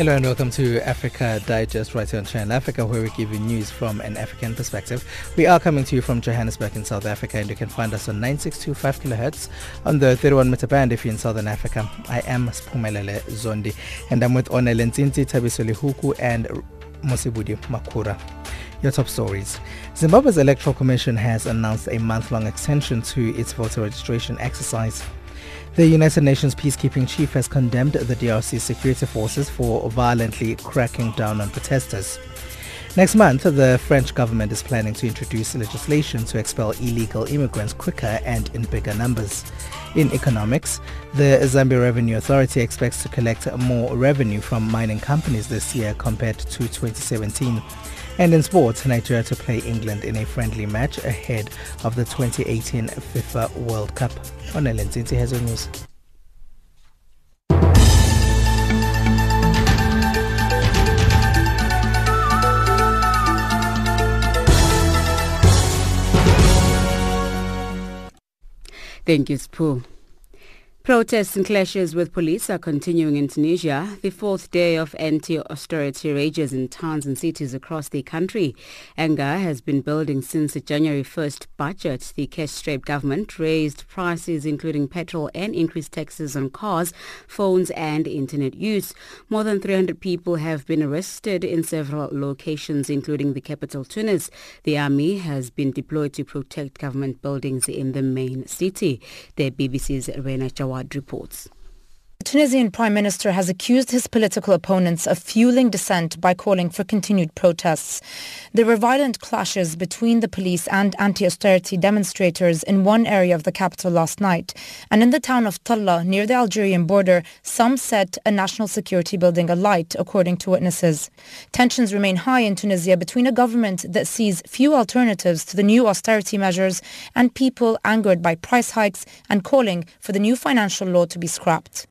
Hello and welcome to Africa Digest right here on Channel Africa where we give you news from an African perspective. We are coming to you from Johannesburg in South Africa and you can find us on 9625 kilohertz on the 31 meter band if you're in Southern Africa. I am Spumelele Zondi and I'm with Onele Nzinti, Tabiso Lihuku and Mosibudi Makura. Your top stories. Zimbabwe's Electoral Commission has announced a month-long extension to its voter registration exercise. The United Nations peacekeeping chief has condemned the DRC security forces for violently cracking down on protesters. Next month, the French government is planning to introduce legislation to expel illegal immigrants quicker and in bigger numbers. In economics, the Zambia Revenue Authority expects to collect more revenue from mining companies this year compared to 2017. And in sports, Nigeria to play England in a friendly match ahead of the 2018 FIFA World Cup. On Nzinti has your news. Thank you, Spoo. Protests and clashes with police are continuing in Tunisia. The fourth day of anti-austerity rages in towns and cities across the country. Anger has been building since the January 1st budget. The cash-strapped government raised prices including petrol and increased taxes on cars, phones and internet use. More than 300 people have been arrested in several locations including the capital Tunis. The army has been deployed to protect government buildings in the main city. The BBC's Rena Reports. The Tunisian Prime Minister has accused his political opponents of fueling dissent by calling for continued protests. There were violent clashes between the police and anti-austerity demonstrators in one area of the capital last night. And in the town of Thala, near the Algerian border, some set a national security building alight, according to witnesses. Tensions remain high in Tunisia between a government that sees few alternatives to the new austerity measures and people angered by price hikes and calling for the new financial law to be scrapped.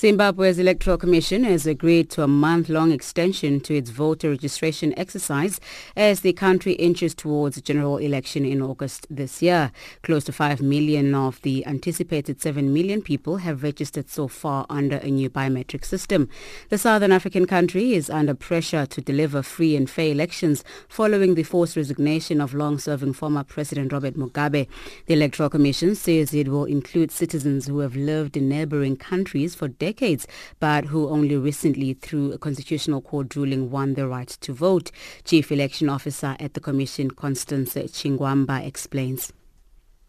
Zimbabwe's Electoral Commission has agreed to a month-long extension to its voter registration exercise as the country inches towards a general election in August this year. Close to 5 million of the anticipated 7 million people have registered so far under a new biometric system. The Southern African country is under pressure to deliver free and fair elections following the forced resignation of long-serving former President Robert Mugabe. The Electoral Commission says it will include citizens who have lived in neighboring countries for decades decades, but who only recently, through a constitutional court ruling, won the right to vote. Chief Election Officer at the Commission, Constance Chigwamba, explains.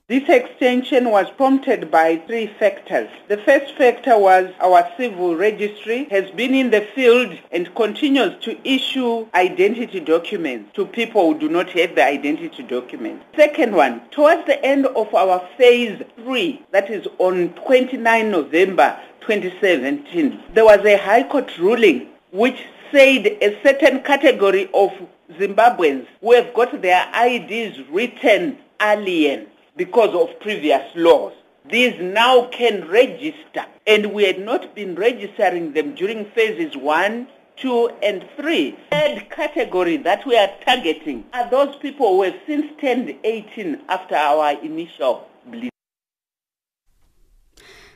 This extension was prompted by three factors. The first factor was our civil registry has been in the field and continues to issue identity documents to people who do not have the identity documents. Second one, towards the end of our phase three, that is on 29 November 2017, there was a High Court ruling which said a certain category of Zimbabweans who have got their IDs written alien because of previous laws. These now can register and we had not been registering them during phases one, two and three. Third category that we are targeting are those people who have since turned 18 after our initial blitz.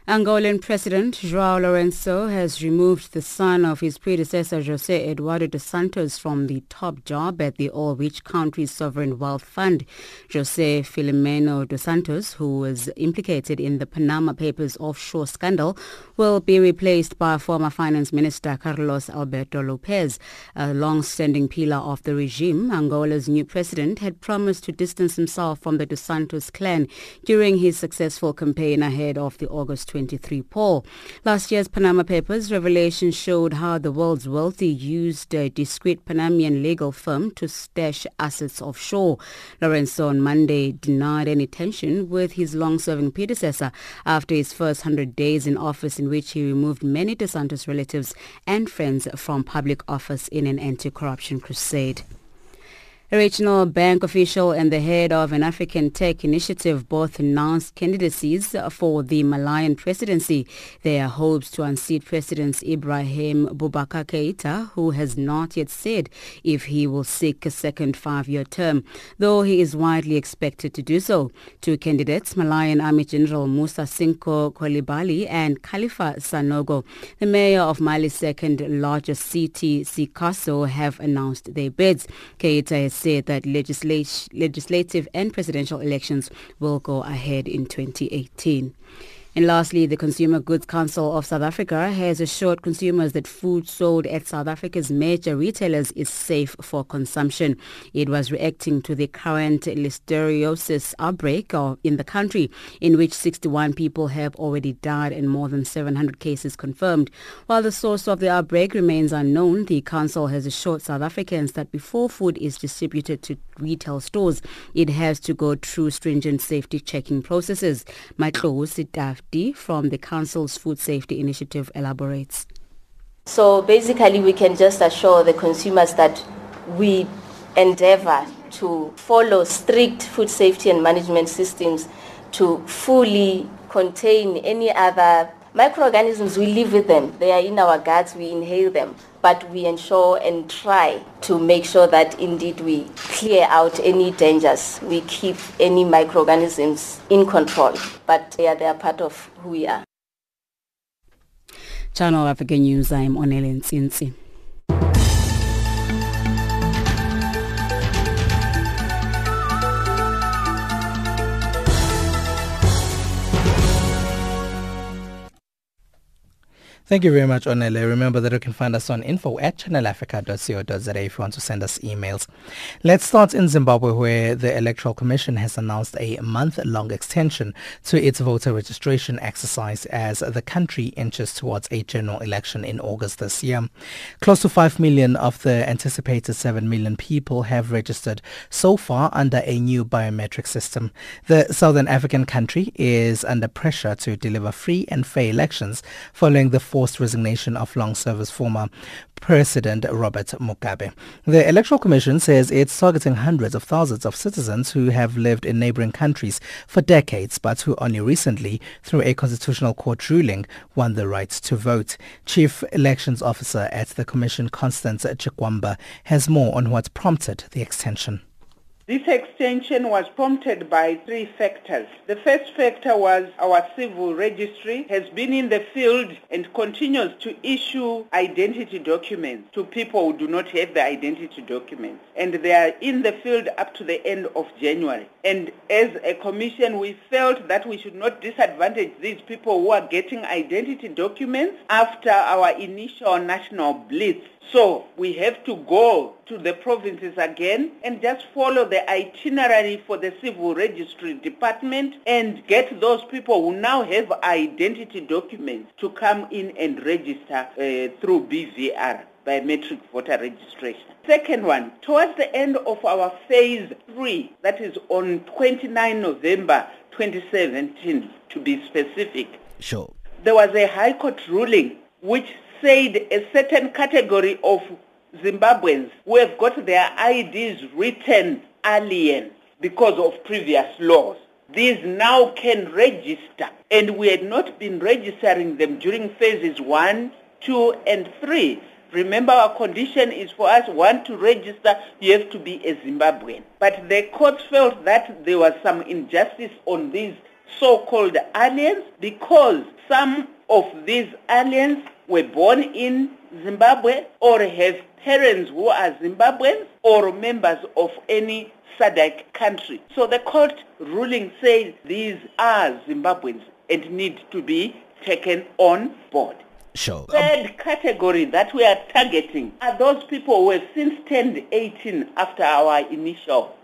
Angolan President Joao Lourenço has removed the son of his predecessor José Eduardo dos Santos from the top job at the oil-rich country's sovereign wealth fund. José Filomeno dos Santos, who was implicated in the Panama Papers offshore scandal, will be replaced by former finance minister Carlos Alberto Lopes, a long-standing pillar of the regime. Angola's new president had promised to distance himself from the dos Santos clan during his successful campaign ahead of the August 23 poll. Last year's Panama Papers revelation showed how the world's wealthy used a discreet Panamanian legal firm to stash assets offshore. Lourenço on Monday denied any tension with his long-serving predecessor after his first 100 days in office in which he removed many dos Santos relatives and friends from public office in an anti-corruption crusade. A regional bank official and the head of an African tech initiative both announced candidacies for the Malian presidency. There are hopes to unseat President Ibrahim Boubacar Keita, who has not yet said if he will seek a second five-year term, though he is widely expected to do so. Two candidates, Malian Army General Moussa Sinko Coulibaly and Kalifa Sanogo, the mayor of Mali's second largest city, Sikasso, have announced their bids. Keita has said that legislative and presidential elections will go ahead in 2018. And lastly, the Consumer Goods Council of South Africa has assured consumers that food sold at South Africa's major retailers is safe for consumption. It was reacting to the current listeriosis outbreak in the country, in which 61 people have already died and more than 700 cases confirmed. While the source of the outbreak remains unknown, the council has assured South Africans that before food is distributed to retail stores, it has to go through stringent safety checking processes. Matlo from the Council's Food Safety Initiative elaborates. So basically we can just assure the consumers that we endeavor to follow strict food safety and management systems to fully contain any other microorganisms. We live with them. They are in our guts. We inhale them. But we ensure and try to make sure that indeed we clear out any dangers. We keep any microorganisms in control. But yeah, they are part of who we are. Channel African News, I'm Onele Nzinti. Thank you very much, Onele. Remember that you can find us on info at channelafrica.co.za if you want to send us emails. Let's start in Zimbabwe where the Electoral Commission has announced a month-long extension to its voter registration exercise as the country inches towards a general election in August this year. Close to 5 million of the anticipated 7 million people have registered so far under a new biometric system. The Southern African country is under pressure to deliver free and fair elections following the forced resignation of long service former President Robert Mugabe. The Electoral Commission says it's targeting hundreds of thousands of citizens who have lived in neighboring countries for decades but who only recently, through a constitutional court ruling, won the right to vote. Chief Elections Officer at the Commission, Constance Chigwamba, has more on what prompted the extension. This extension was prompted by three factors. The first factor was our civil registry has been in the field and continues to issue identity documents to people who do not have the identity documents. And they are in the field up to the end of January. And as a commission, we felt that we should not disadvantage these people who are getting identity documents after our initial national blitz so we have to go to the provinces again and just follow the itinerary for the civil registry department and get those people who now have identity documents to come in and register uh, through BVR biometric voter registration. Second one, towards the end of our phase three, that is on 29 November 2017 to be specific. Sure. There was a High Court ruling which said a certain category of Zimbabweans who have got their IDs written alien because of previous laws. These now can register and we had not been registering them during phases one, two and three. Remember our condition is for us, one, to register, you have to be a Zimbabwean. But the courts felt that there was some injustice on these so-called aliens because some of these aliens were born in Zimbabwe or have parents who are Zimbabweans or members of any SADC country. So the court ruling says these are Zimbabweans and need to be taken on board. Sure. Third category that we are targeting are those people who have since turned 18 after our initial.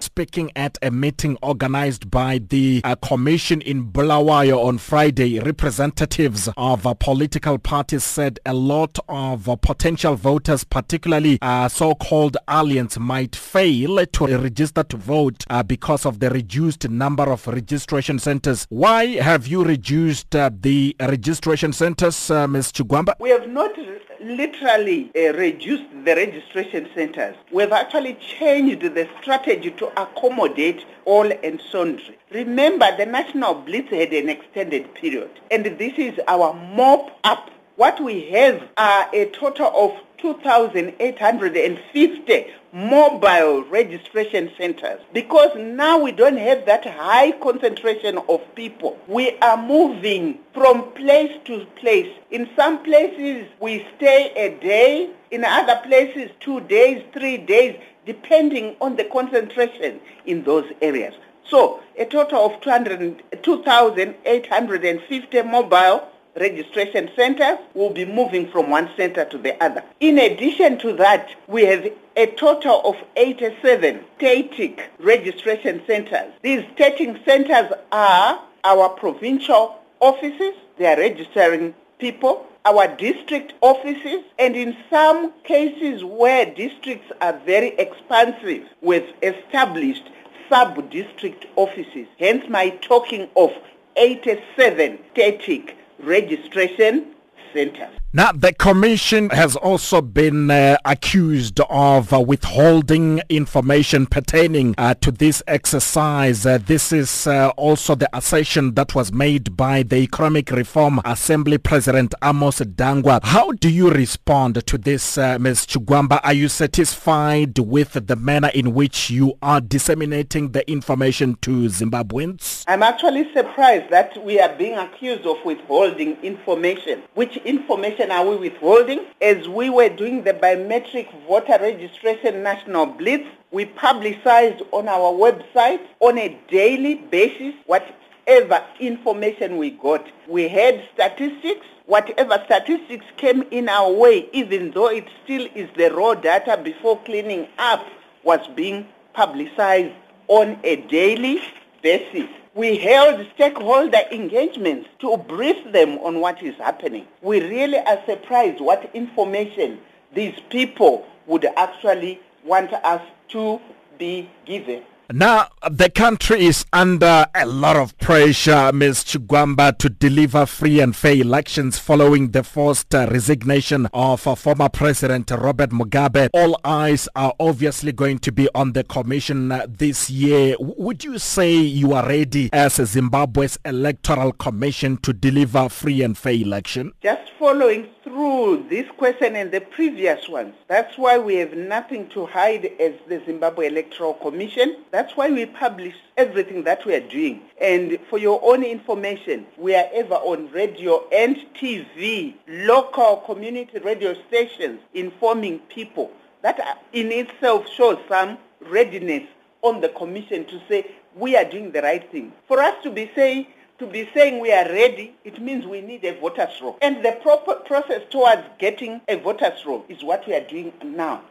Speaking at a meeting organized by the uh, commission in Bulawayo on Friday, representatives of uh, political parties said a lot of uh, potential voters, particularly uh, so-called aliens, might fail to register to vote uh, because of the reduced number of registration centers. Why have you reduced uh, the registration centers, Ms. Chigwamba? We have not literally uh, reduced the registration centers. We've actually changed the strategy to accommodate all and sundry. Remember, the National Blitz had an extended period, and this is our mop up. What we have are a total of 2,850 mobile registration centers because now we don't have that high concentration of people. We are moving from place to place. In some places we stay a day, in other places two days, three days, depending on the concentration in those areas. So a total of 2,850 mobile registration centers will be moving from one center to the other. In addition to that, we have a total of 87 static registration centers. These static centers are our provincial offices. They are registering people our district offices and in some cases where districts are very expansive we've established sub-district offices hence my talking of 87 static registration centers. Now, the Commission has also been uh, accused of uh, withholding information pertaining uh, to this exercise. Uh, this is uh, also the assertion that was made by the Economic Reform Assembly President Amos Dangwa. How do you respond to this, uh, Ms. Chigwamba? Are you satisfied with the manner in which you are disseminating the information to Zimbabweans? I'm actually surprised that we are being accused of withholding information. Which information are we withholding? As we were doing the biometric voter registration national blitz, we publicized on our website on a daily basis whatever information we got. We had statistics. Whatever statistics came in our way, even though it still is the raw data before cleaning up, was being publicized on a daily basis. We held stakeholder engagements to brief them on what is happening. We really are surprised what information these people would actually want us to be given. Now, the country is under a lot of pressure, Ms. Chigwamba, to deliver free and fair elections following the forced uh, resignation of uh, former President Robert Mugabe. All eyes are obviously going to be on the commission uh, this year. Would you say you are ready as Zimbabwe's electoral commission to deliver free and fair election? Just following through this question and the previous ones. That's why we have nothing to hide as the Zimbabwe Electoral Commission. That's why we publish everything that we are doing. And for your own information, we are ever on radio and TV, local community radio stations informing people. That in itself shows some readiness on the commission to say we are doing the right thing. For us to be saying to be saying we are ready, it means we need a voters roll. And the proper process towards getting a voters roll is what we are doing now.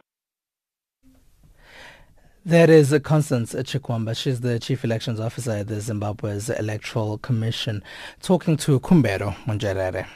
That is Constance Chigwamba. She's the Chief Elections Officer at the Zimbabwe's Electoral Commission, talking to Kumbero Munjerere.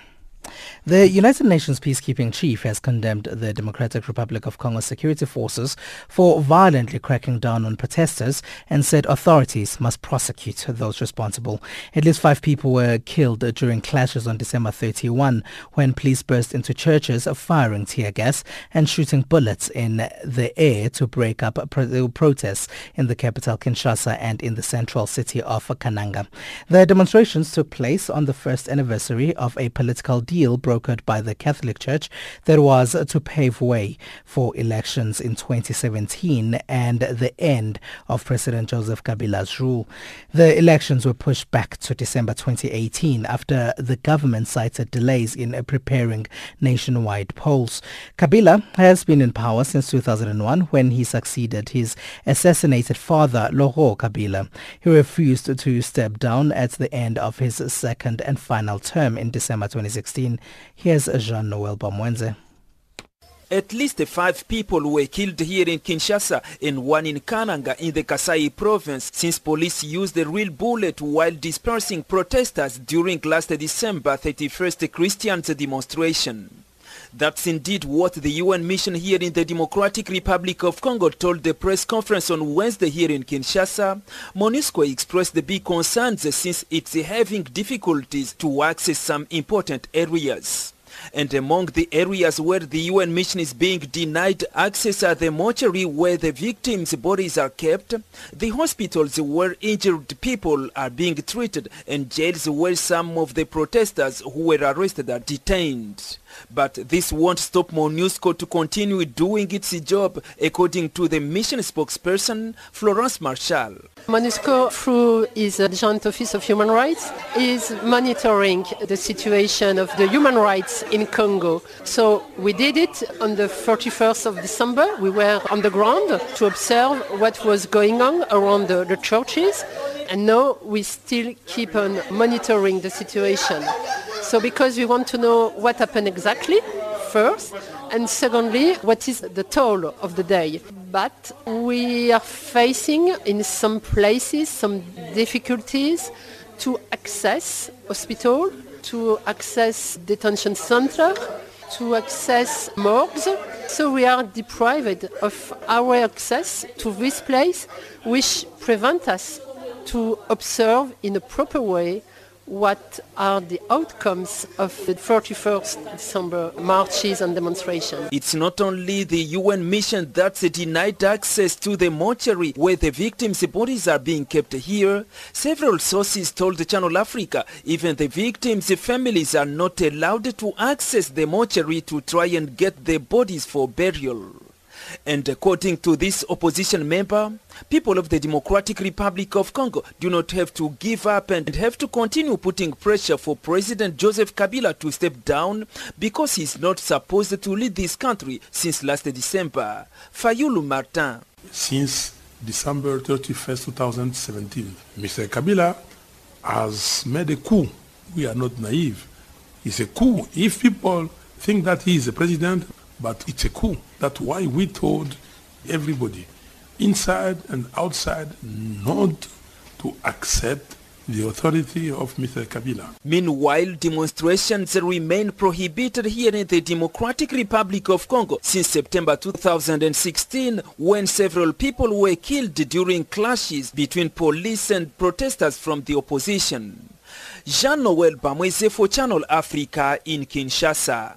The United Nations peacekeeping chief has condemned the Democratic Republic of Congo security forces for violently cracking down on protesters and said authorities must prosecute those responsible. At least five people were killed during clashes on December 31 when police burst into churches firing tear gas and shooting bullets in the air to break up protests in the capital Kinshasa and in the central city of Kananga. The demonstrations took place on the first anniversary of a political deal brokered by the Catholic Church that was to pave way for elections in 2017 and the end of President Joseph Kabila's rule. The elections were pushed back to December 2018 after the government cited delays in preparing nationwide polls. Kabila has been in power since 2001 when he succeeded his assassinated father, Laurent Kabila. He refused to step down at the end of his second and final term in December 2016. Here's Jean-Noel Bamwenze. At least five people were killed here in Kinshasa and one in Kananga in the Kasai province since police used a real bullet while dispersing protesters during last December 31st Christians demonstration. That's indeed what the UN mission here in the Democratic Republic of Congo told the press conference on Wednesday here in Kinshasa. MONUSCO expressed the big concerns since it's having difficulties to access some important areas. And among the areas where the UN mission is being denied access are the mortuary where the victims' bodies are kept, the hospitals where injured people are being treated, and jails where some of the protesters who were arrested are detained. But this won't stop MONUSCO to continue doing its job, according to the mission spokesperson, Florence Marchal. MONUSCO, through its Joint Office of Human Rights, is monitoring the situation of the human rights in Congo. So we did it on the 31st of December. We were on the ground to observe what was going on around the, the churches. And now we still keep on monitoring the situation. So because we want to know what happened exactly, first, and secondly, what is the toll of the day. But we are facing in some places some difficulties to access hospital, to access detention center, to access morgues. So we are deprived of our access to this place, which prevent us to observe in a proper way what are the outcomes of the 31st December marches and demonstrations. It's not only the UN mission that's denied access to the mortuary where the victims' bodies are being kept here. Several sources told Channel Africa even the victims' families are not allowed to access the mortuary to try and get their bodies for burial. And according to this opposition member, people of the Democratic Republic of Congo do not have to give up and have to continue putting pressure for President Joseph Kabila to step down because he's not supposed to lead this country since last December. Fayulu Martin. Since December 31st, 2017, Mr. Kabila has made a coup. We are not naive. It's a coup. If people think that he is a president, but it's a coup. That's why we told everybody, inside and outside, not to accept the authority of Mr. Kabila. Meanwhile, demonstrations remain prohibited here in the Democratic Republic of Congo since September 2016 when several people were killed during clashes between police and protesters from the opposition. Jean-Noel Bamweze for Channel Africa in Kinshasa.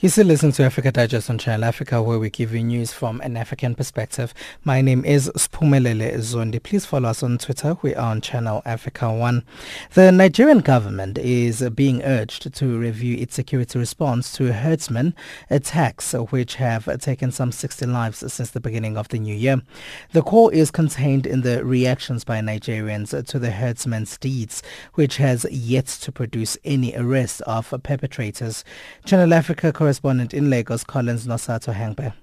You still listen to Africa Digest on Channel Africa where we give you news from an African perspective. My name is Spumelele Zondi. Please follow us on Twitter. We are on Channel Africa 1. The Nigerian government is being urged to review its security response to herdsmen attacks which have taken some 60 lives since the beginning of the new year. The call is contained in the reactions by Nigerians to the herdsmen's deeds which has yet to produce any arrest of perpetrators. Channel Africa correspondent in Lagos, Collins Nosa Atohengbe.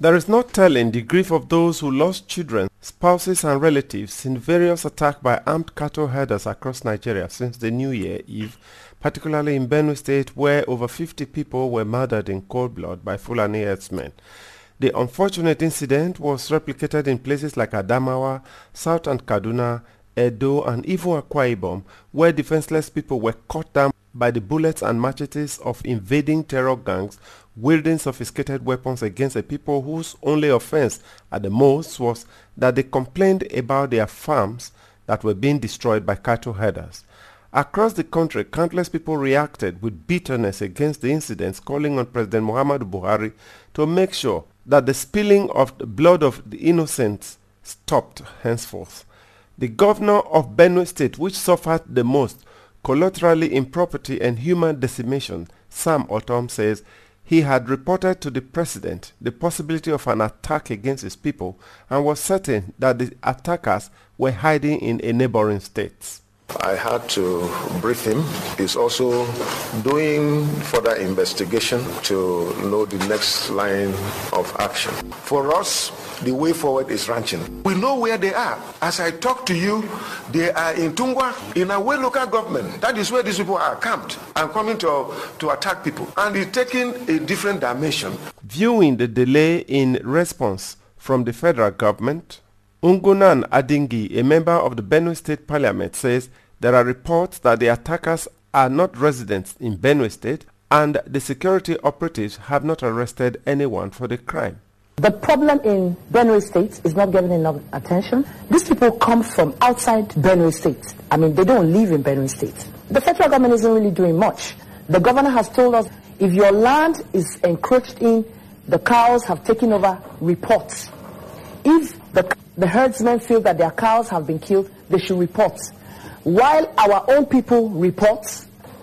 There is no telling the grief of those who lost children, spouses and relatives in various attacks by armed cattle herders across Nigeria since the New Year Eve, particularly in Benue State where over 50 people were murdered in cold blood by Fulani herdsmen. The unfortunate incident was replicated in places like Adamawa, South and Kaduna, Edo and even Akwa Ibom, where defenseless people were cut down by the bullets and machetes of invading terror gangs wielding sophisticated weapons against a people whose only offense at the most was that they complained about their farms that were being destroyed by cattle herders. Across the country, countless people reacted with bitterness against the incidents, calling on President Muhammadu Buhari to make sure that the spilling of the blood of the innocents stopped henceforth. The governor of Benue State, which suffered the most, collaterally in property and human decimation, Sam Ortom says he had reported to the president the possibility of an attack against his people and was certain that the attackers were hiding in a neighboring state. I had to brief him. He's also doing further investigation to know the next line of action. For us, the way forward is ranching. We know where they are. As I talk to you, they are in Tungwa, in a way local government. That is where these people are camped and coming to, to attack people. And it's taking a different dimension. Viewing the delay in response from the federal government, Ungunan Adingi, a member of the Benue State Parliament, says there are reports that the attackers are not residents in Benue State and the security operatives have not arrested anyone for the crime. The problem in Benue State is not given enough attention. These people come from outside Benue State. I mean, they don't live in Benue State. The federal government isn't really doing much. The governor has told us if your land is encroached in, the cows have taken over, reports. If the the herdsmen feel that their cows have been killed, they should report. While our own people report,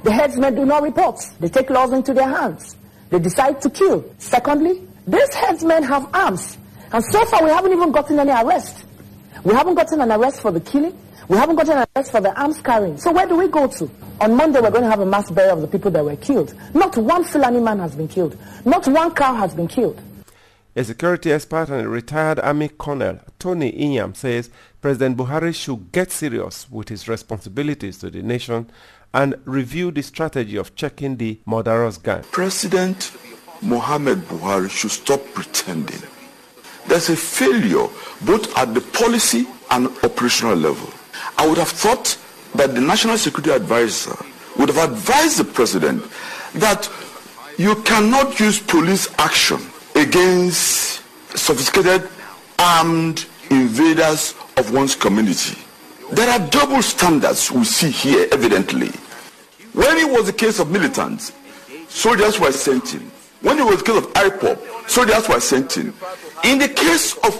the herdsmen do not report. They take laws into their hands. They decide to kill. Secondly, these herdsmen have arms. And so far, we haven't even gotten any arrest. We haven't gotten an arrest for the killing. We haven't gotten an arrest for the arms carrying. So where do we go to? On Monday, we're going to have a mass burial of the people that were killed. Not one Fulani man has been killed. Not one cow has been killed. A security expert and a retired Army Colonel, Tony Nyiam, says President Buhari should get serious with his responsibilities to the nation and review the strategy of checking the murderous gang. President Mohamed Buhari should stop pretending. There's a failure both at the policy and operational level. I would have thought that the National Security Advisor would have advised the president that you cannot use police action against sophisticated armed invaders of one's community. There are double standards we see here evidently. When it was the case of militants, soldiers were sent in. When it was the case of IPOB, soldiers were sent in. In the case of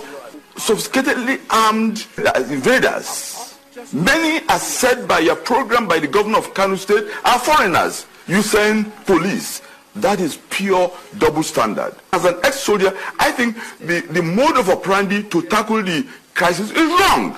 sophisticatedly armed invaders, many are said by your program by the governor of Kano State are foreigners. You send police that is pure double standard. As an ex-soldier, I think the, the mode of operandi to tackle the crisis is wrong.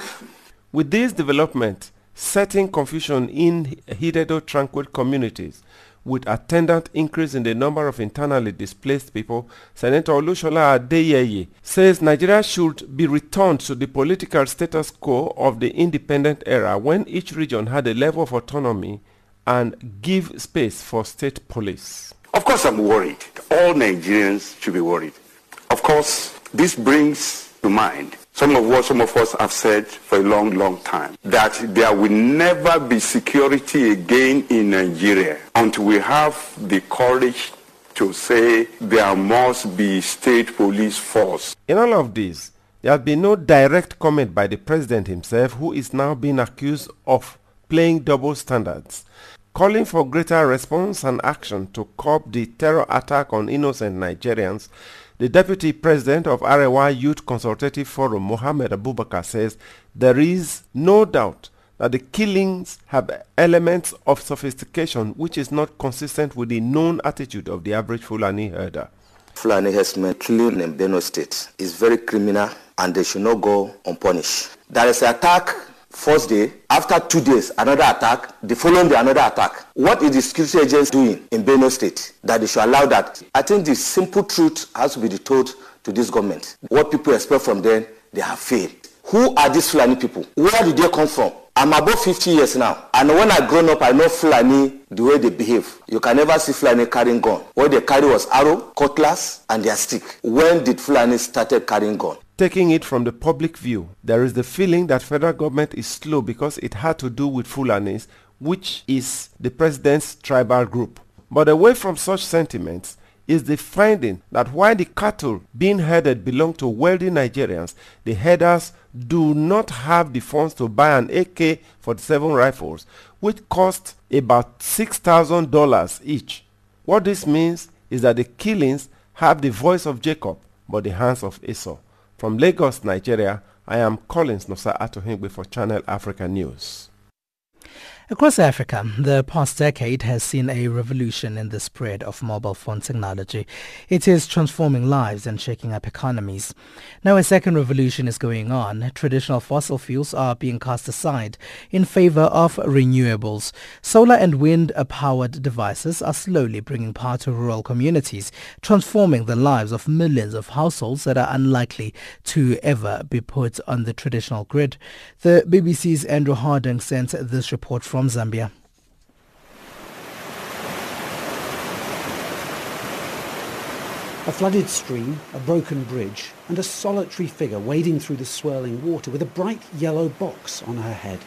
With this development, setting confusion in hitherto tranquil communities with attendant increase in the number of internally displaced people, Senator Olusola Adeyeye says Nigeria should be returned to the political status quo of the independent era when each region had a level of autonomy and give space for state police. Of course, I'm worried. All Nigerians should be worried. Of course, this brings to mind some of what some of us have said for a long, long time, that there will never be security again in Nigeria until we have the courage to say there must be state police force. In all of this, there has been no direct comment by the president himself, who is now being accused of playing double standards calling for greater response and action to curb the terror attack on innocent Nigerians, the deputy president of Arewa Youth Consultative Forum, Mohammed Abubakar, says there is no doubt that the killings have elements of sophistication which is not consistent with the known attitude of the average Fulani herder. Fulani herdsmen killing in Benue State is very criminal and they should not go unpunished. There is an attack first day, after two days, another attack, the following day, another attack. What is the security agents doing in Benue State that they should allow that? I think the simple truth has to be told to this government. What people expect from them, they have failed. Who are these Fulani people? Where did they come from? I'm about 50 years now. And when I grown up, I know Fulani, the way they behave. You can never see Fulani carrying gun. What they carry was arrow, cutlass, and their stick. When did Fulani started carrying gun? Taking it from the public view, there is the feeling that federal government is slow because it had to do with Fulanis, which is the president's tribal group. But away from such sentiments is the finding that while the cattle being herded belong to wealthy Nigerians, the herders do not have the funds to buy an AK-47 rifles, which cost about $6,000 each. What this means is that the killings have the voice of Jacob, but the hands of Esau. From Lagos, Nigeria, I am Collins Nosa Atohengbe for Channel Africa News. Across Africa, the past decade has seen a revolution in the spread of mobile phone technology. It is transforming lives and shaking up economies. Now a second revolution is going on. Traditional fossil fuels are being cast aside in favor of renewables. Solar and wind-powered devices are slowly bringing power to rural communities, transforming the lives of millions of households that are unlikely to ever be put on the traditional grid. The BBC's Andrew Harding sent this report from from Zambia. A flooded stream, a broken bridge, and a solitary figure wading through the swirling water with a bright yellow box on her head.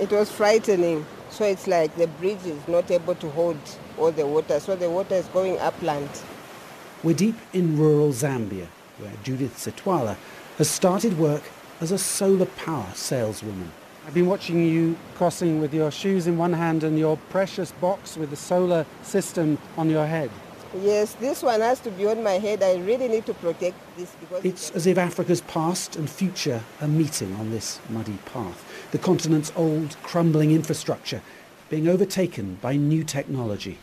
It was frightening. So it's like the bridge is not able to hold all the water, so the water is going upland. We're deep in rural Zambia, where Judith Setwala has started work as a solar power saleswoman. I've been watching you crossing with your shoes in one hand and your precious box with the solar system on your head. Yes, this one has to be on my head. I really need to protect this because... It's as if Africa's past and future are meeting on this muddy path. The continent's old, crumbling infrastructure being overtaken by new technology.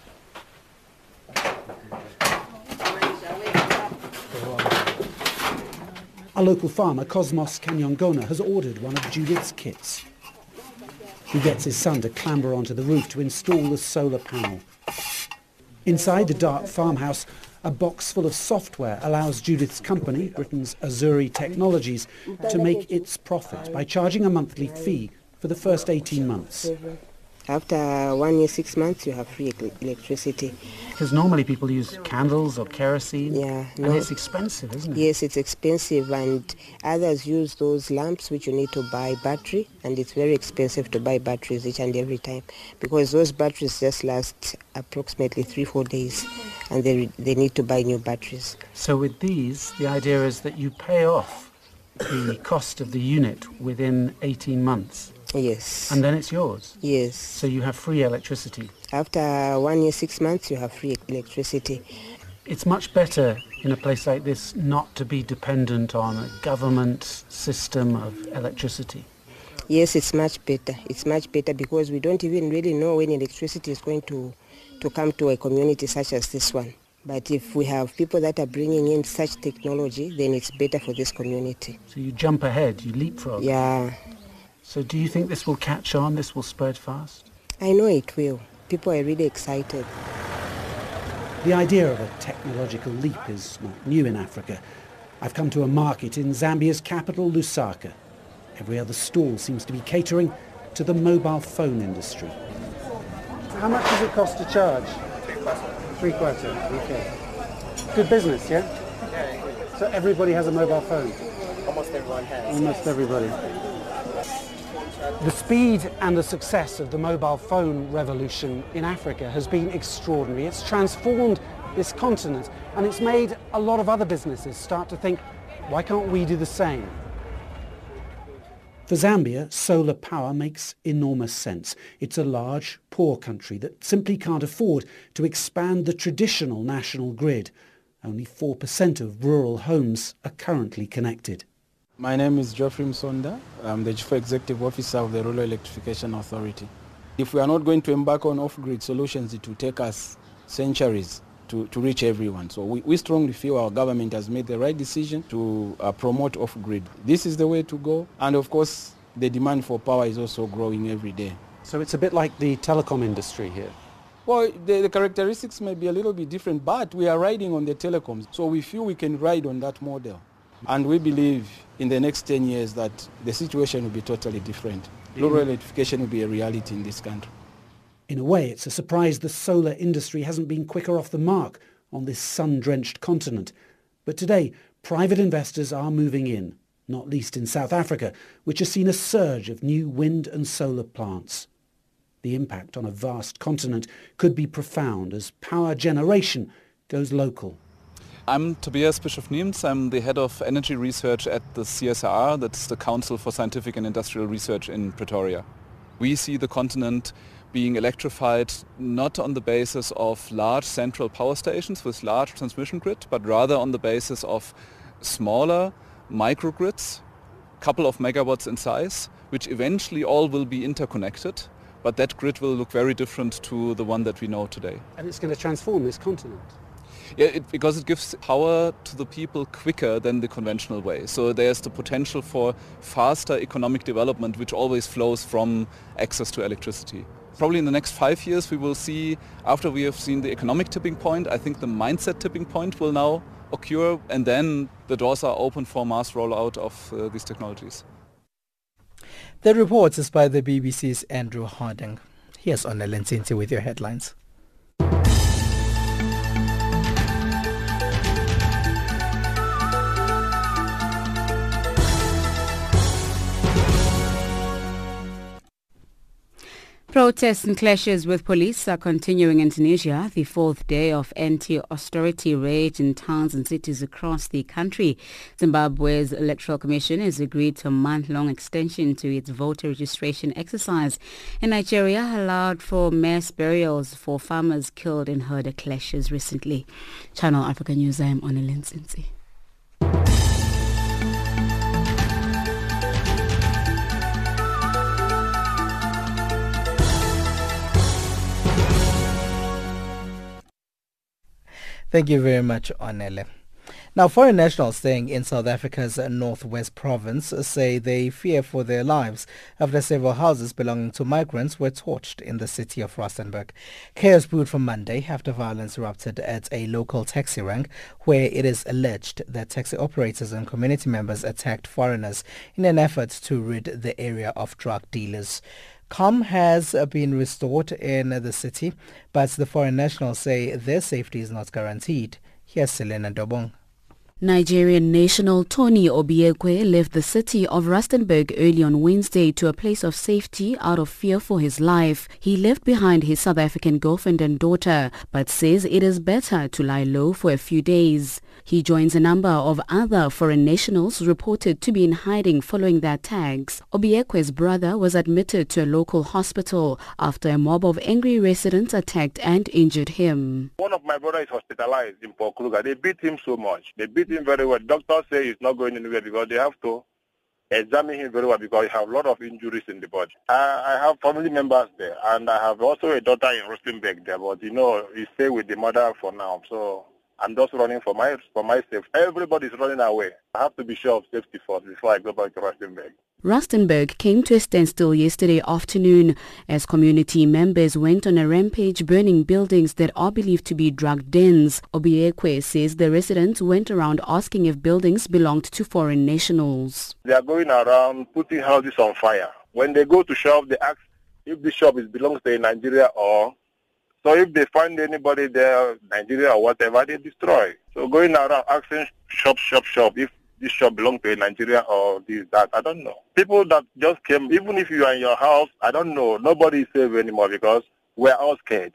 A local farmer, Cosmos Kanyongona, has ordered one of Judith's kits. He gets his son to clamber onto the roof to install the solar panel. Inside the dark farmhouse, a box full of software allows Judith's company, Britain's Azuri Technologies, to make its profit by charging a monthly fee for the first 18 months. After one year, six months, you have free electricity. Because normally people use candles or kerosene. Yeah. No. And it's expensive, isn't it? Yes, it's expensive. And others use those lamps which you need to buy battery. And it's very expensive to buy batteries each and every time. Because those batteries just last approximately three, four days. And they, they need to buy new batteries. So with these, the idea is that you pay off the cost of the unit within 18 months. Yes. And then it's yours? Yes. So you have free electricity? After one year, six months, you have free electricity. It's much better in a place like this not to be dependent on a government system of electricity. Yes, it's much better. It's much better because we don't even really know when electricity is going to, to come to a community such as this one. But if we have people that are bringing in such technology, then it's better for this community. So you jump ahead, you leapfrog. Yeah. So do you think this will catch on, this will spread fast? I know it will. People are really excited. The idea of a technological leap is not new in Africa. I've come to a market in Zambia's capital, Lusaka. Every other stall seems to be catering to the mobile phone industry. How much does it cost to charge? Three quarters. three Okay. Good business, yeah? Yeah. So everybody has a mobile phone? Almost everyone has. Almost everybody. The speed and the success of the mobile phone revolution in Africa has been extraordinary. It's transformed this continent and it's made a lot of other businesses start to think, why can't we do the same? For Zambia, solar power makes enormous sense. It's a large, poor country that simply can't afford to expand the traditional national grid. Only 4% of rural homes are currently connected. My name is Geoffrey Musonda. I'm the Chief Executive Officer of the Rural Electrification Authority. If we are not going to embark on off-grid solutions, it will take us centuries to, to reach everyone. So we, we strongly feel our government has made the right decision to uh, promote off-grid. This is the way to go. And of course, the demand for power is also growing every day. So it's a bit like the telecom industry here. Well, the, the, characteristics may be a little bit different, but we are riding on the telecoms. So we feel we can ride on that model. And we believe in the next 10 years that the situation will be totally different. Rural electrification will be a reality in this country. In a way, it's a surprise the solar industry hasn't been quicker off the mark on this sun-drenched continent. But today, private investors are moving in, not least in South Africa, which has seen a surge of new wind and solar plants. The impact on a vast continent could be profound as power generation goes local. I'm Tobias Bischof Niemz. I'm the head of energy research at the CSIR, that's the Council for Scientific and Industrial Research in Pretoria. We see the continent being electrified not on the basis of large central power stations with large transmission grid, but rather on the basis of smaller microgrids, couple of megawatts in size, which eventually all will be interconnected but that grid will look very different to the one that we know today. And it's going to transform this continent. Yeah, it, because it gives power to the people quicker than the conventional way. So there's the potential for faster economic development, which always flows from access to electricity. Probably in the next five years, we will see, after we have seen the economic tipping point, I think the mindset tipping point will now occur, and then the doors are open for mass rollout of uh, these technologies. The report is by the BBC's Andrew Harding. Here's Onele Nzinti with your headlines. Protests and clashes with police are continuing in Tunisia. The fourth day of anti-austerity rage in towns and cities across the country. Zimbabwe's Electoral Commission has agreed to a month-long extension to its voter registration exercise. And Nigeria allowed for mass burials for farmers killed in herder clashes recently. Channel Africa News, I am Onel Thank you very much, Onele. Now, foreign nationals staying in South Africa's northwest province say they fear for their lives after several houses belonging to migrants were torched in the city of Rustenburg. Chaos brewed from Monday after violence erupted at a local taxi rank where it is alleged that taxi operators and community members attacked foreigners in an effort to rid the area of drug dealers. Calm has uh, been restored in the city, but the foreign nationals say their safety is not guaranteed. Here's Selena Dobong. Nigerian national Tony Obiekwe left the city of Rustenburg early on Wednesday to a place of safety out of fear for his life. He left behind his South African girlfriend and daughter, but says it is better to lie low for a few days. He joins a number of other foreign nationals reported to be in hiding following the attacks. Obiekwe's brother was admitted to a local hospital after a mob of angry residents attacked and injured him. One of my brothers is hospitalized in Port Kruger. They beat him so much. They beat him very well. Doctors say he's not going anywhere because they have to examine him very well because he has a lot of injuries in the body. I, I have family members there and I have also a daughter in Rustenburg there, but you know, he stay with the mother for now. So I'm just running for my for my safety. Everybody's running away. I have to be sure of safety first before I go back to Rustenburg. Rustenburg came to a standstill yesterday afternoon as community members went on a rampage burning buildings that are believed to be drug dens. Obiekwe says the residents went around asking if buildings belonged to foreign nationals. They are going around putting houses on fire. When they go to shop, they ask if the shop is belongs to Nigeria or so if they find anybody there, Nigeria or whatever, they destroy. So going around asking shop, shop, shop, if this shop belongs to Nigeria or this, that, I don't know. People that just came, even if you are in your house, I don't know, nobody is safe anymore because we're all scared.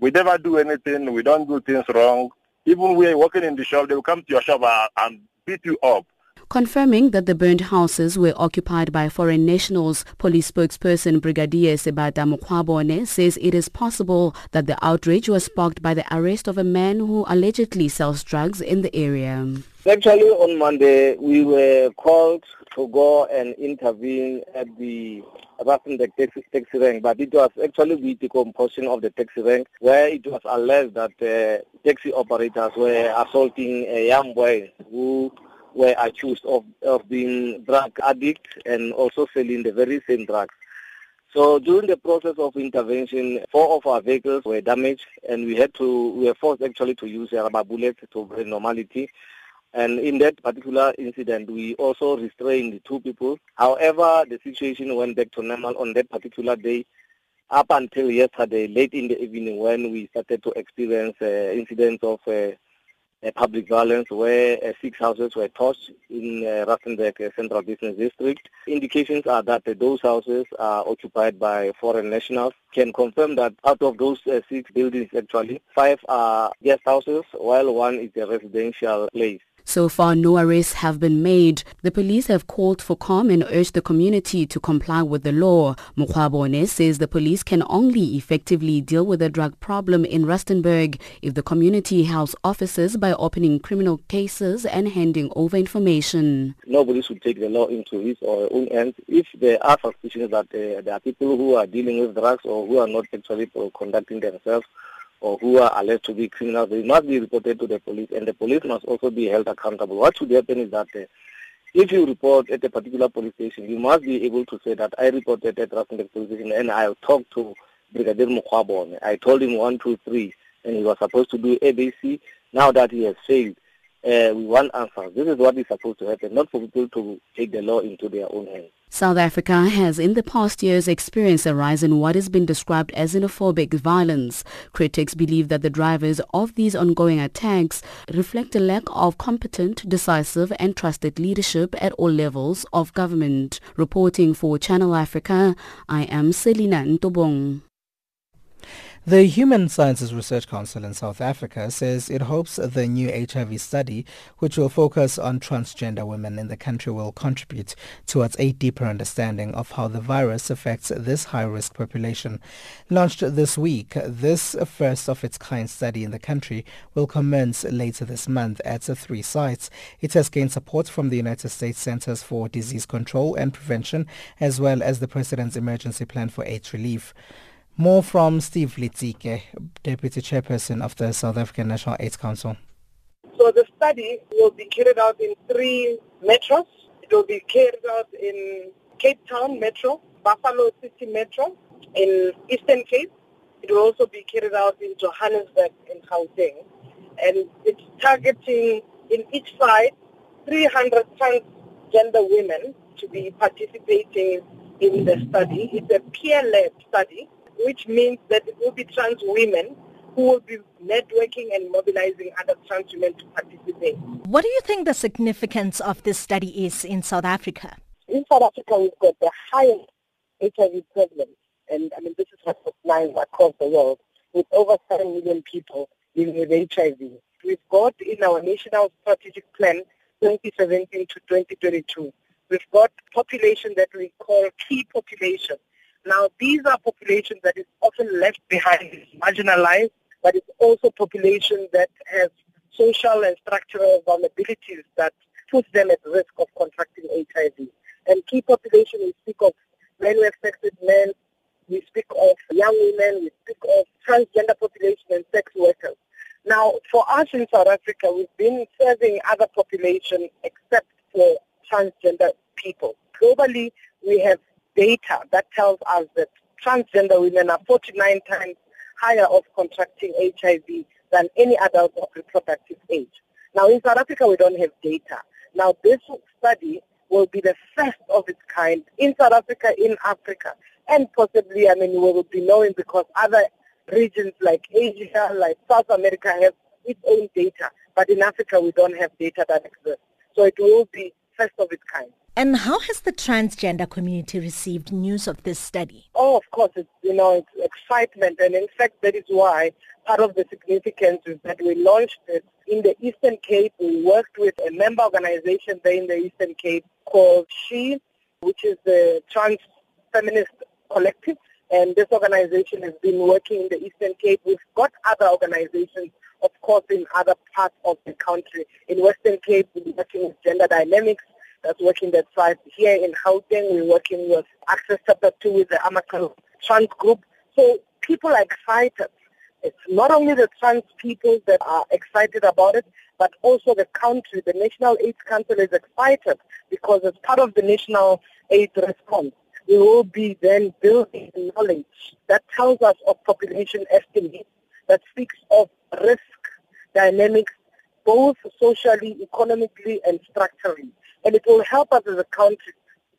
We never do anything, we don't do things wrong. Even we are working in the shop, they will come to your shop and beat you up confirming that the burned houses were occupied by foreign nationals. Police spokesperson Brigadier Sebata Mukwabone says it is possible that the outrage was sparked by the arrest of a man who allegedly sells drugs in the area. Actually, on Monday, we were called to go and intervene at the Rustenburg taxi, taxi rank, but it was actually with the decomposition of the taxi rank where it was alleged that uh, taxi operators were assaulting a young boy who were accused of, of being drug addicts and also selling the very same drugs. So during the process of intervention, four of our vehicles were damaged and we had to, we were forced actually to use rubber bullets to bring normality. And in that particular incident, we also restrained two people. However, the situation went back to normal on that particular day up until yesterday, late in the evening when we started to experience uh, incidents of uh, public violence where uh, six houses were torched in uh, Rustenburg uh, Central Business District. Indications are that uh, those houses are occupied by foreign nationals. Can confirm that out of those six buildings actually, five are guest houses while one is a residential place. So far, no arrests have been made. The police have called for calm and urged the community to comply with the law. Mukwabone says the police can only effectively deal with the drug problem in Rustenburg if the community helps officers by opening criminal cases and handing over information. Nobody should take the law into his or her own hands. If there are suspicions that uh, there are people who are dealing with drugs or who are not actually conducting themselves or who are alleged to be criminals, they must be reported to the police, and the police must also be held accountable. What should happen is that uh, if you report at a particular police station, you must be able to say that I reported at Rustenburg police station and I talked to Brigadier Mukwabone. I told him one, two, three, and he was supposed to do ABC. Now that he has failed, uh, we want answers. This is what is supposed to happen, not for people to take the law into their own hands. South Africa has in the past years experienced a rise in what has been described as xenophobic violence. Critics believe that the drivers of these ongoing attacks reflect a lack of competent, decisive and trusted leadership at all levels of government. Reporting for Channel Africa, I am Selina Ntobong. The Human Sciences Research Council in South Africa says it hopes the new HIV study, which will focus on transgender women in the country, will contribute towards a deeper understanding of how the virus affects this high-risk population. Launched this week, this first of its kind study in the country will commence later this month at three sites. It has gained support from the United States Centers for Disease Control and Prevention, as well as the President's Emergency Plan for AIDS Relief. More from Steve Letsike, Deputy Chairperson of the South African National AIDS Council. So the study will be carried out in three metros. It will be carried out in Cape Town Metro, Buffalo City Metro, in Eastern Cape. It will also be carried out in Johannesburg and Gauteng. And it's targeting in each site 300 transgender women to be participating in the study. It's a peer-led study which means that it will be trans women who will be networking and mobilizing other trans women to participate. What do you think the significance of this study is in South Africa? In South Africa, we've got the highest HIV prevalence, and I mean, this is what's applying across the world, with over 7 million people living with HIV. We've got in our National Strategic Plan 2017 to 2022, we've got population that we call key population now, these are populations that is often left behind, marginalized, but it's also population that has social and structural vulnerabilities that put them at risk of contracting HIV. And key population, we speak of men with men, we speak of young women, we speak of transgender population and sex workers. Now, for us in South Africa, we've been serving other populations except for transgender people. Globally, we have data that tells us that transgender women are 49 times higher of contracting HIV than any adult of reproductive age. Now, in South Africa, we don't have data. Now, this study will be the first of its kind in South Africa, in Africa, and possibly, I mean, we will be knowing because other regions like Asia, like South America have its own data, but in Africa, we don't have data that exists. So it will be first of its kind. And how has the transgender community received news of this study? Oh, of course, it's, you know, it's excitement. And in fact, that is why part of the significance is that we launched it in the Eastern Cape. We worked with a member organization there in the Eastern Cape called SHE, which is the Trans Feminist Collective. And this organization has been working in the Eastern Cape. We've got other organizations, of course, in other parts of the country. In Western Cape, we're working with Gender Dynamics that's working that side. Here in Gauteng, we're working with Access Chapter 2 with the Amacal Trans Group. So people are excited. It's not only the trans people that are excited about it, but also the country, the National AIDS Council is excited because as part of the National AIDS response, we will be then building knowledge that tells us of population estimates, that speaks of risk dynamics, both socially, economically, and structurally and it will help us as a country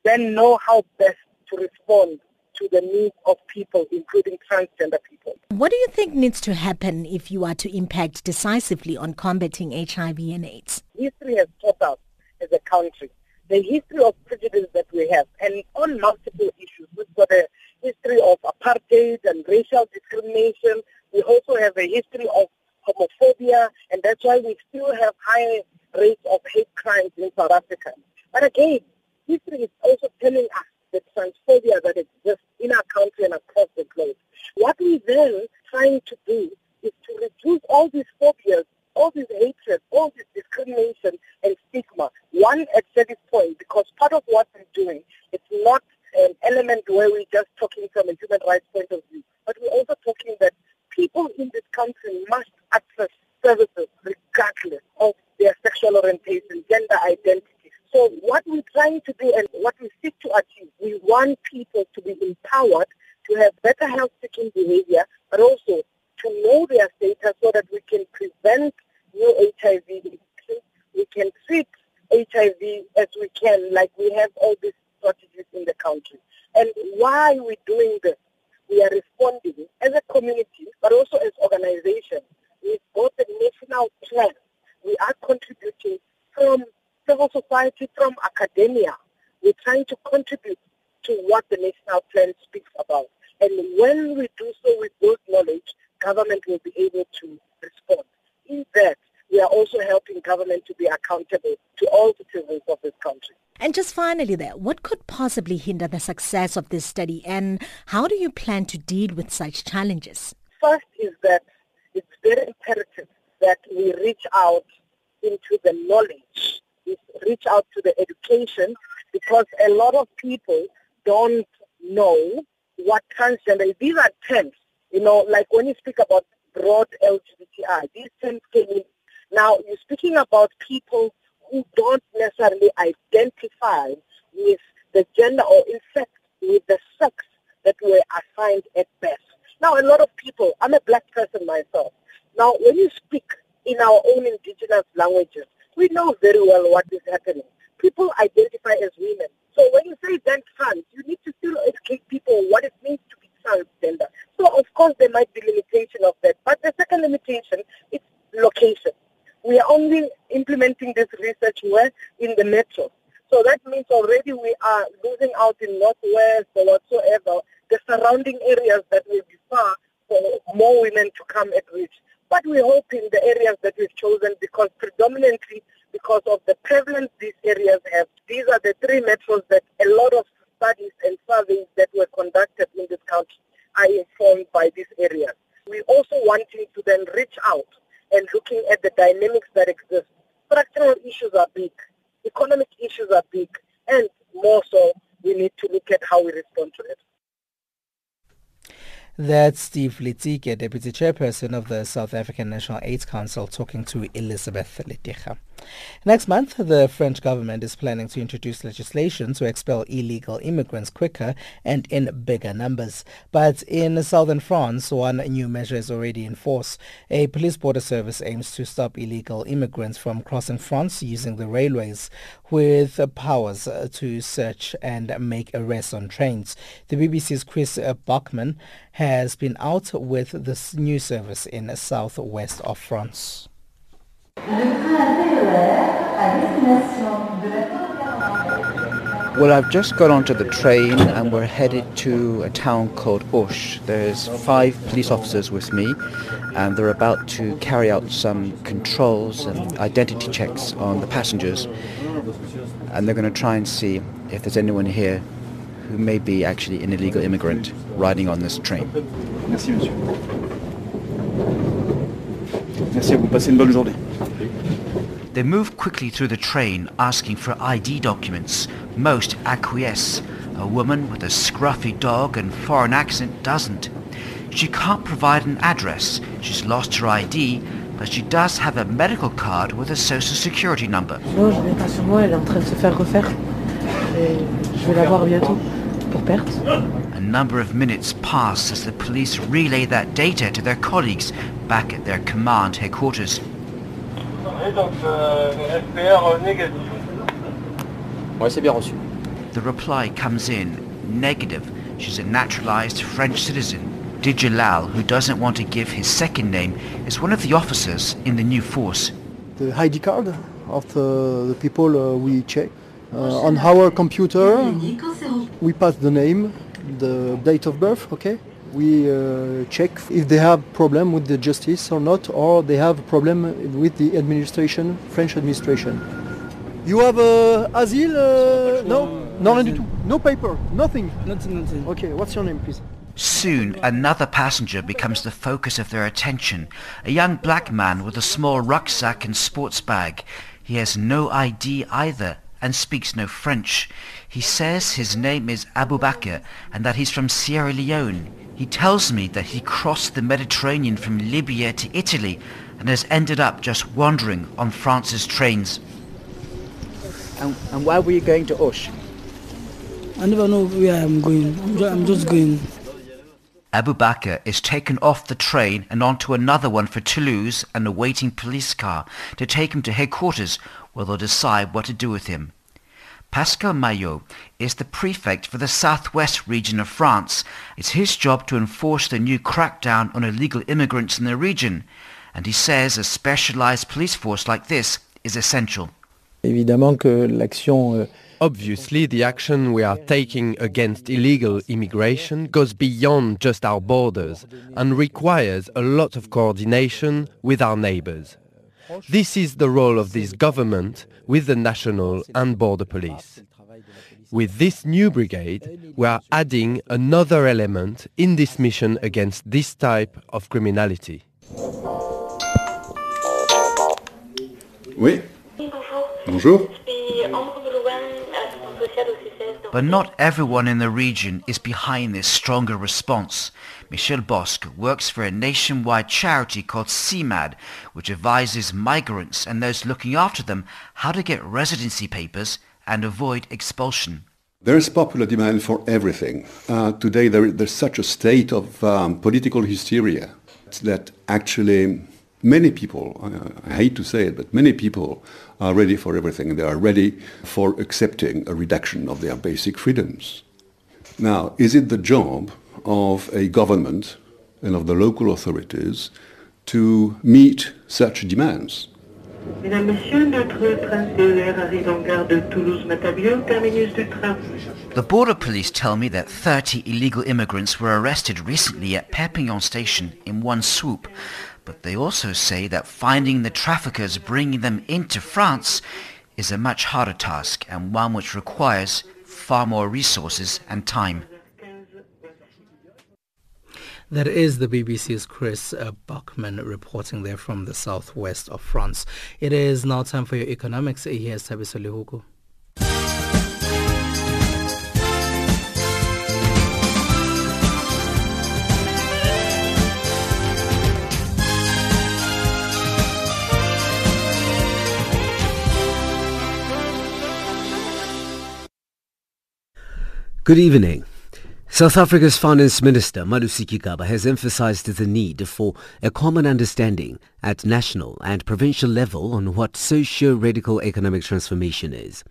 then know how best to respond to the needs of people, including transgender people. What do you think needs to happen if you are to impact decisively on combating HIV and AIDS? History has taught us as a country the history of prejudice that we have, and on multiple issues. We've got a history of apartheid and racial discrimination. We also have a history of homophobia, and that's why we still have high rates of hate crimes in South Africa. But again, history is also telling us the transphobia that exists in our country and across the globe. What we then trying to do is to reduce all these phobias, all these hatred, all this discrimination and stigma, one at service point, because part of what we're doing, it's not an element where we're just talking from a human rights point of view, but we're also talking that people in this country must access services regardless of their sexual orientation, gender identity. So what we're trying to do and what we seek to achieve, we want people to be empowered to have better health seeking behavior, but also to know their status so that we can prevent new HIV. We can treat HIV as we can, like we have all these strategies in the country. And why are we doing this? We are responding as a community, but also as organizations. We've got a national plan. We are contributing from civil society, from academia. We're trying to contribute to what the national plan speaks about. And when we do so with those knowledge, government will be able to respond. In that, we are also helping government to be accountable to all the citizens of this country. And just finally there, what could possibly hinder the success of this study and how do you plan to deal with such challenges? First is that it's very imperative that we reach out into the knowledge, we reach out to the education because a lot of people don't know what transgender is. These are terms, you know, like when you speak about broad LGBTI, these terms came in. Now, you're speaking about people who don't necessarily identify with the gender or in fact with the sex that were assigned at birth. Now, a lot of people, I'm a black person myself. Now, when you speak in our own indigenous languages, we know very well what is happening. People identify as women. So when you say then trans, you need to still educate people what it means to be transgender. So of course there might be limitation of that. But the second limitation is location. We are only implementing this research where in the metro. So that means already we are losing out in northwest or whatsoever, the surrounding areas that will be far for more women to come at reach. But we hope in the areas that we've chosen because predominantly because of the prevalence these areas have. These are the three metros that a lot of studies and surveys that were conducted in this country are informed by these areas. We're also wanting to then reach out and looking at the dynamics that exist. Structural issues are big, economic issues are big, and more so, we need to look at how we respond to it. That's Steve Letsike, Deputy Chairperson of the South African National AIDS Council, talking to Elizabeth Leticha. Next month, the French government is planning to introduce legislation to expel illegal immigrants quicker and in bigger numbers. But in southern France, one new measure is already in force. A police border service aims to stop illegal immigrants from crossing France using the railways with powers to search and make arrests on trains. The BBC's Chris Bachman has been out with this new service in southwest of France. Well, I've just got onto the train and we're headed to a town called Auch. There's five police officers with me and they're about to carry out some controls and identity checks on the passengers and they're going to try and see if there's anyone here who may be actually an illegal immigrant riding on this train. Merci, monsieur. Merci à vous. Passez une bonne journée. They move quickly through the train asking for ID documents. Most acquiesce. A woman with a scruffy dog and foreign accent doesn't. She can't provide an address. She's lost her ID, but she does have a medical card with a social security number. Non, je n'ai pas sur moi, elle est en train de se faire refaire. Et je vais la voir bientôt pour perte. A number of minutes pass as the police relay that data to their colleagues back at their command headquarters. Ouais, c'est bien reçu. The reply comes in negative. She's a naturalized French citizen. Dijalal, who doesn't want to give his second name, is one of the officers in the new force. The ID card of the, the people uh, we check. Uh, on our computer, we pass the name, the date of birth, okay? We uh, check if they have problem with the justice or not, or they have problem with the administration, French administration. You have uh, asile? Uh, no, no, no, no paper, nothing. Nothing, nothing. Okay, what's your name, please? Soon, another passenger becomes the focus of their attention. A young black man with a small rucksack and sports bag. He has no ID either and speaks no French. He says his name is Abu Bakr and that he's from Sierra Leone. He tells me that he crossed the Mediterranean from Libya to Italy and has ended up just wandering on France's trains. And, and why were you going to Auch? I never know where I'm going. I'm, ju- I'm just going. Abu Bakr is taken off the train and onto another one for Toulouse and a waiting police car to take him to headquarters where they'll decide what to do with him. Pascal Mailhos is the prefect for the southwest region of France. It's his job to enforce the new crackdown on illegal immigrants in the region, and he says a specialized police force like this is essential. Évidemment que l'action euh, Obviously, the action we are taking against illegal immigration goes beyond just our borders and requires a lot of coordination with our neighbors. This is the role of this government with the national and border police. With this new brigade, we are adding another element in this mission against this type of criminality. Oui. Bonjour. But not everyone in the region is behind this stronger response. Michel Bosque works for a nationwide charity called Cimade, which advises migrants and those looking after them how to get residency papers and avoid expulsion. There is popular demand for everything. Uh, today there, there's such a state of um, political hysteria that actually many people, I hate to say it, but many people are ready for everything. They are ready for accepting a reduction of their basic freedoms. Now, is it the job of a government and of the local authorities to meet such demands? Mesdames, Messieurs, notre train TER arrive en gare de Toulouse-Matabiau, terminus du train. The border police tell me that 30 illegal immigrants were arrested recently at Perpignan station in one swoop. But they also say that finding the traffickers bringing them into France is a much harder task and one which requires far more resources and time. That is the BBC's Chris uh, Bachman reporting there from the southwest of France. It is now time for your economics. Here's Tabiso Lihuku. Good evening. South Africa's Finance Minister Malusi Gigaba has emphasized the need for a common understanding at national and provincial level on what socio-radical economic transformation is.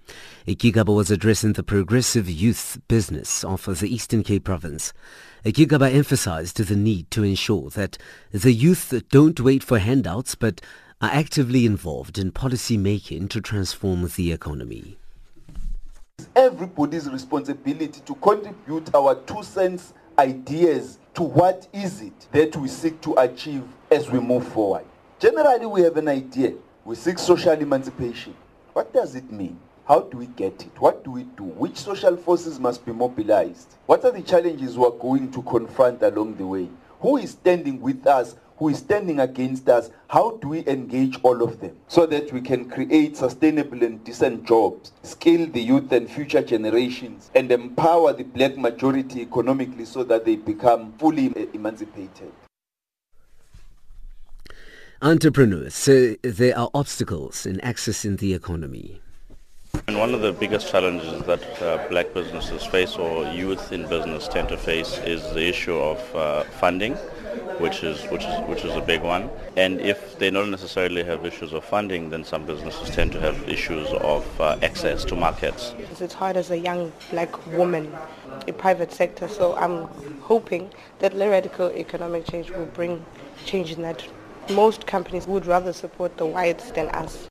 Gigaba was addressing the progressive youth business of the Eastern Cape province. Gigaba emphasized the need to ensure that the youth don't wait for handouts but are actively involved in policy making to transform the economy everybody's responsibility to contribute our two cents ideas to what is it that we seek to achieve as we move forward. Generally, we have an idea. We seek social emancipation. What does it mean? How do we get it? What do we do? Which social forces must be mobilized? What are the challenges we are going to confront along the way? Who is standing with us who is standing against us, how do we engage all of them so that we can create sustainable and decent jobs, scale the youth and future generations, and empower the black majority economically so that they become fully emancipated? Entrepreneurs say there are obstacles in accessing the economy. And one of the biggest challenges that uh, black businesses face or youth in business tend to face is the issue of uh, funding which is which is which is a big one. And if they don't necessarily have issues of funding, then some businesses tend to have issues of uh, access to markets. It's hard as a young black woman in private sector, so I'm hoping that radical economic change will bring change in that. Most companies would rather support the whites than us.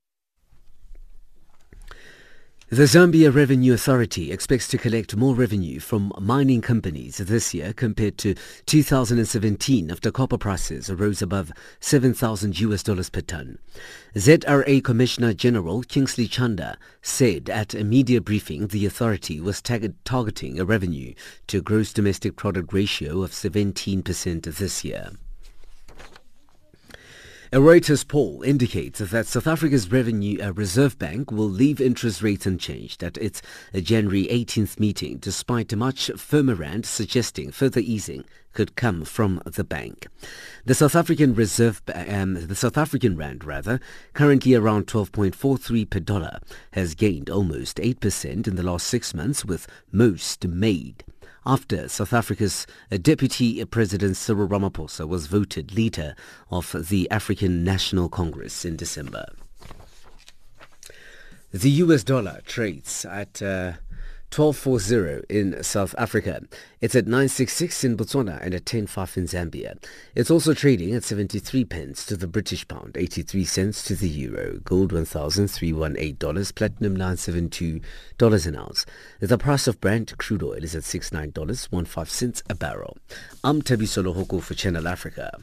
The Zambia Revenue Authority expects to collect more revenue from mining companies this year compared to 2017 after copper prices rose above 7,000 US dollars per ton. ZRA Commissioner General Kingsley Chanda said at a media briefing the authority was targeting a revenue to gross domestic product ratio of 17% this year. A Reuters poll indicates that South Africa's Revenue uh, Reserve Bank will leave interest rates unchanged at its uh, January 18th meeting, despite a much firmer rand suggesting further easing could come from the bank. The South African Reserve, um, the South African rand rather, currently around 12.43 per dollar, has gained almost 8% in the last six months, with most made after South Africa's uh, Deputy President Cyril Ramaphosa was voted leader of the African National Congress in December. The US dollar trades at uh, 1240 in South Africa. It's at 966 in Botswana and at 105 in Zambia. It's also trading at 73 pence to the British pound, 83 cents to the euro, gold $1,318, platinum $972 an ounce. The price of Brent crude oil is at $69.15 a barrel. I'm Tabiso Lohoko for Channel Africa.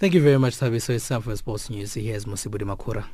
Thank you very much, Tabi. So it's time for sports news. Here's Musibudi Makura.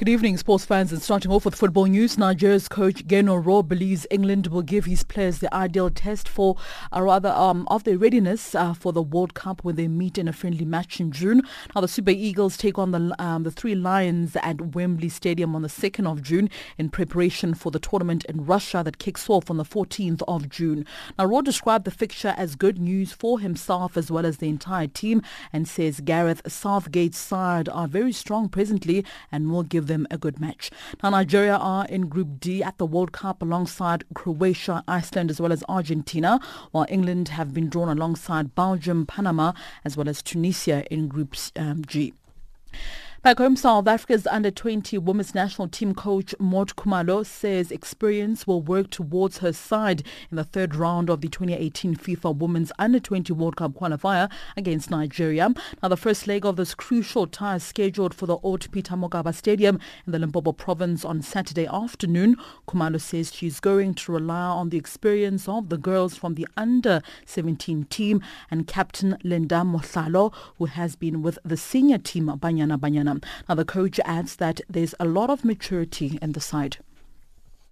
Good evening, sports fans. And starting off with football news, Nigeria's coach Gernot Rohr believes England will give his players the ideal test for, or rather, um, of their readiness uh, for the World Cup when they meet in a friendly match in June. Now, the Super Eagles take on the um, the Three Lions at Wembley Stadium on the 2nd of June in preparation for the tournament in Russia that kicks off on the 14th of June. Now, Rohr described the fixture as good news for himself as well as the entire team and says Gareth Southgate's side are very strong presently and will give them a good match. Now, Nigeria are in Group D at the World Cup alongside Croatia, Iceland, as well as Argentina, while England have been drawn alongside Belgium, Panama, as well as Tunisia in Group um, G. Back home, South Africa's under-20 women's national team coach Maude Khumalo says experience will work towards her side in the third round of the 2018 FIFA Women's Under-20 World Cup qualifier against Nigeria. Now, the first leg of this crucial tie is scheduled for the Old Peter Mokaba Stadium in the Limpopo province on Saturday afternoon. Kumalo says she's going to rely on the experience of the girls from the under-17 team and captain Linda Motlhalo, who has been with the senior team Banyana Banyana now, the coach adds that there's a lot of maturity in the side.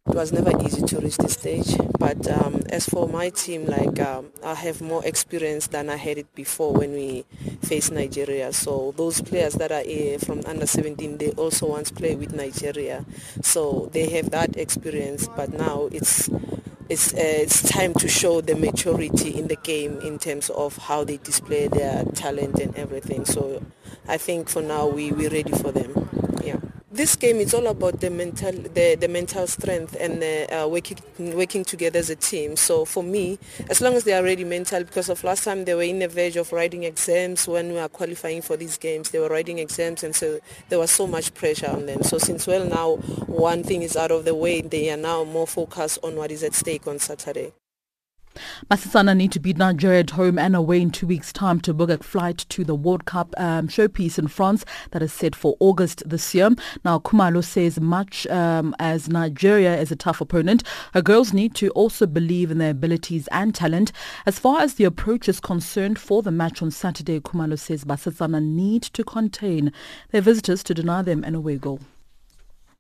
It was never easy to reach this stage, but um, as for my team, like um, I have more experience than I had it before when we faced Nigeria. So those players that are uh, from under 17, they also once play with Nigeria, so they have that experience. But now it's it's, uh, it's time to show the maturity in the game in terms of how they display their talent and everything. So I think for now we, we're ready for them. Yeah. This game is all about the mental, the, the mental strength and uh, uh, working, working together as a team. So for me, as long as they are ready mental, because of last time they were in the verge of writing exams when we were qualifying for these games, they were writing exams and so there was so much pressure on them. So since well now one thing is out of the way, they are now more focused on what is at stake on Saturday. Basetsana need to beat Nigeria at home and away in two weeks' time to book a flight to the World Cup um, showpiece in France that is set for August this year. Now, Khumalo says much um, as Nigeria is a tough opponent, her girls need to also believe in their abilities and talent. As far as the approach is concerned for the match on Saturday, Khumalo says Basetsana need to contain their visitors to deny them an away goal.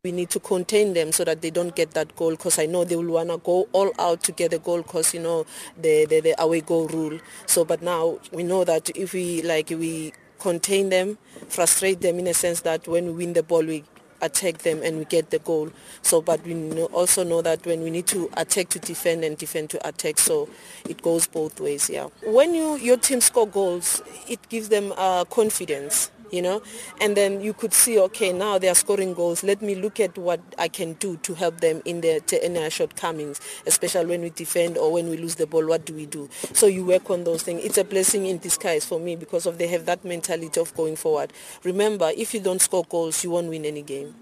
We need to contain them so that they don't get that goal because I know they will want to go all out to get the goal because, you know, the, the, the away goal rule. So, but now we know that if we, like, we contain them, frustrate them in a sense that when we win the ball, we attack them and we get the goal. So, but we know, also know that when we need to attack to defend and defend to attack, so it goes both ways. Yeah. When you your team score goals, it gives them uh, confidence you know? And then you could see okay now they are scoring goals. Let me look at what i can do to help them in their, in their shortcomings especially when we defend or when we lose the ball what do we do? So you work on those things. It's a blessing in disguise for me because of they have that mentality of going forward. Remember if you don't score goals you won't win any game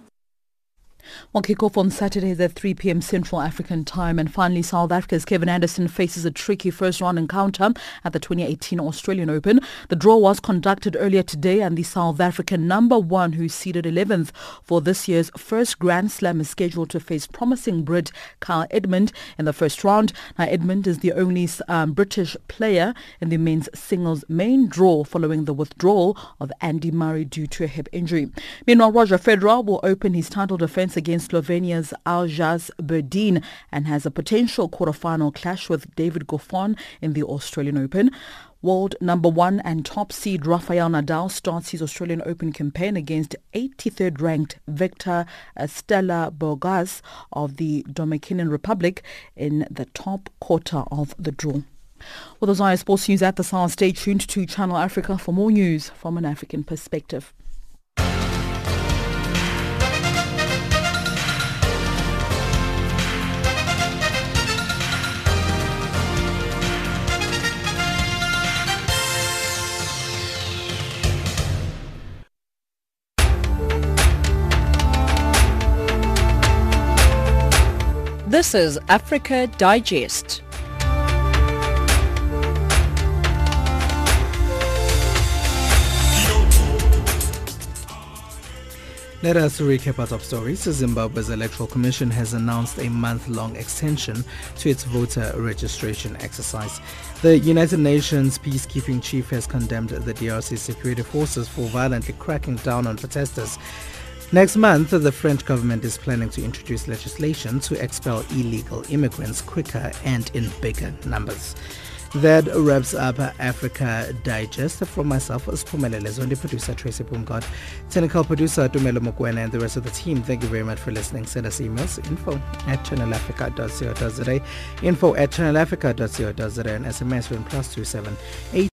Well, kick-off on Saturdays at 3 p.m. Central African time. And finally, South Africa's Kevin Anderson faces a tricky first-round encounter at the 2018 Australian Open. The draw was conducted earlier today and the South African number one, who's seeded 11th for this year's first Grand Slam, is scheduled to face promising Brit Kyle Edmund in the first round. Now, Edmund is the only um, British player in the men's singles main draw following the withdrawal of Andy Murray due to a hip injury. Meanwhile, Roger Federer will open his title defense against Slovenia's Aljaž Bedene and has a potential quarter-final clash with David Goffin in the Australian Open. World number one and top seed Rafael Nadal starts his Australian Open campaign against 83rd ranked Victor Estrella Burgos of the Dominican Republic in the top quarter of the draw. Well, those are sports news at the hour. Stay tuned to Channel Africa for more news from an African perspective. This is Africa Digest. Let us recap our top stories. Zimbabwe's Electoral Commission has announced a month-long extension to its voter registration exercise. The United Nations peacekeeping chief has condemned the DRC security forces for violently cracking down on protesters. Next month, the French government is planning to introduce legislation to expel illegal immigrants quicker and in bigger numbers. That wraps up Africa Digest. From myself, Spumelele Zondi, producer Tracy Bumgod, technical producer Dumelo Mokwena, and the rest of the team. Thank you very much for listening. Send us emails, info at channelafrica.co.za, info at channelafrica.co.za, and SMS from plus two seven eight.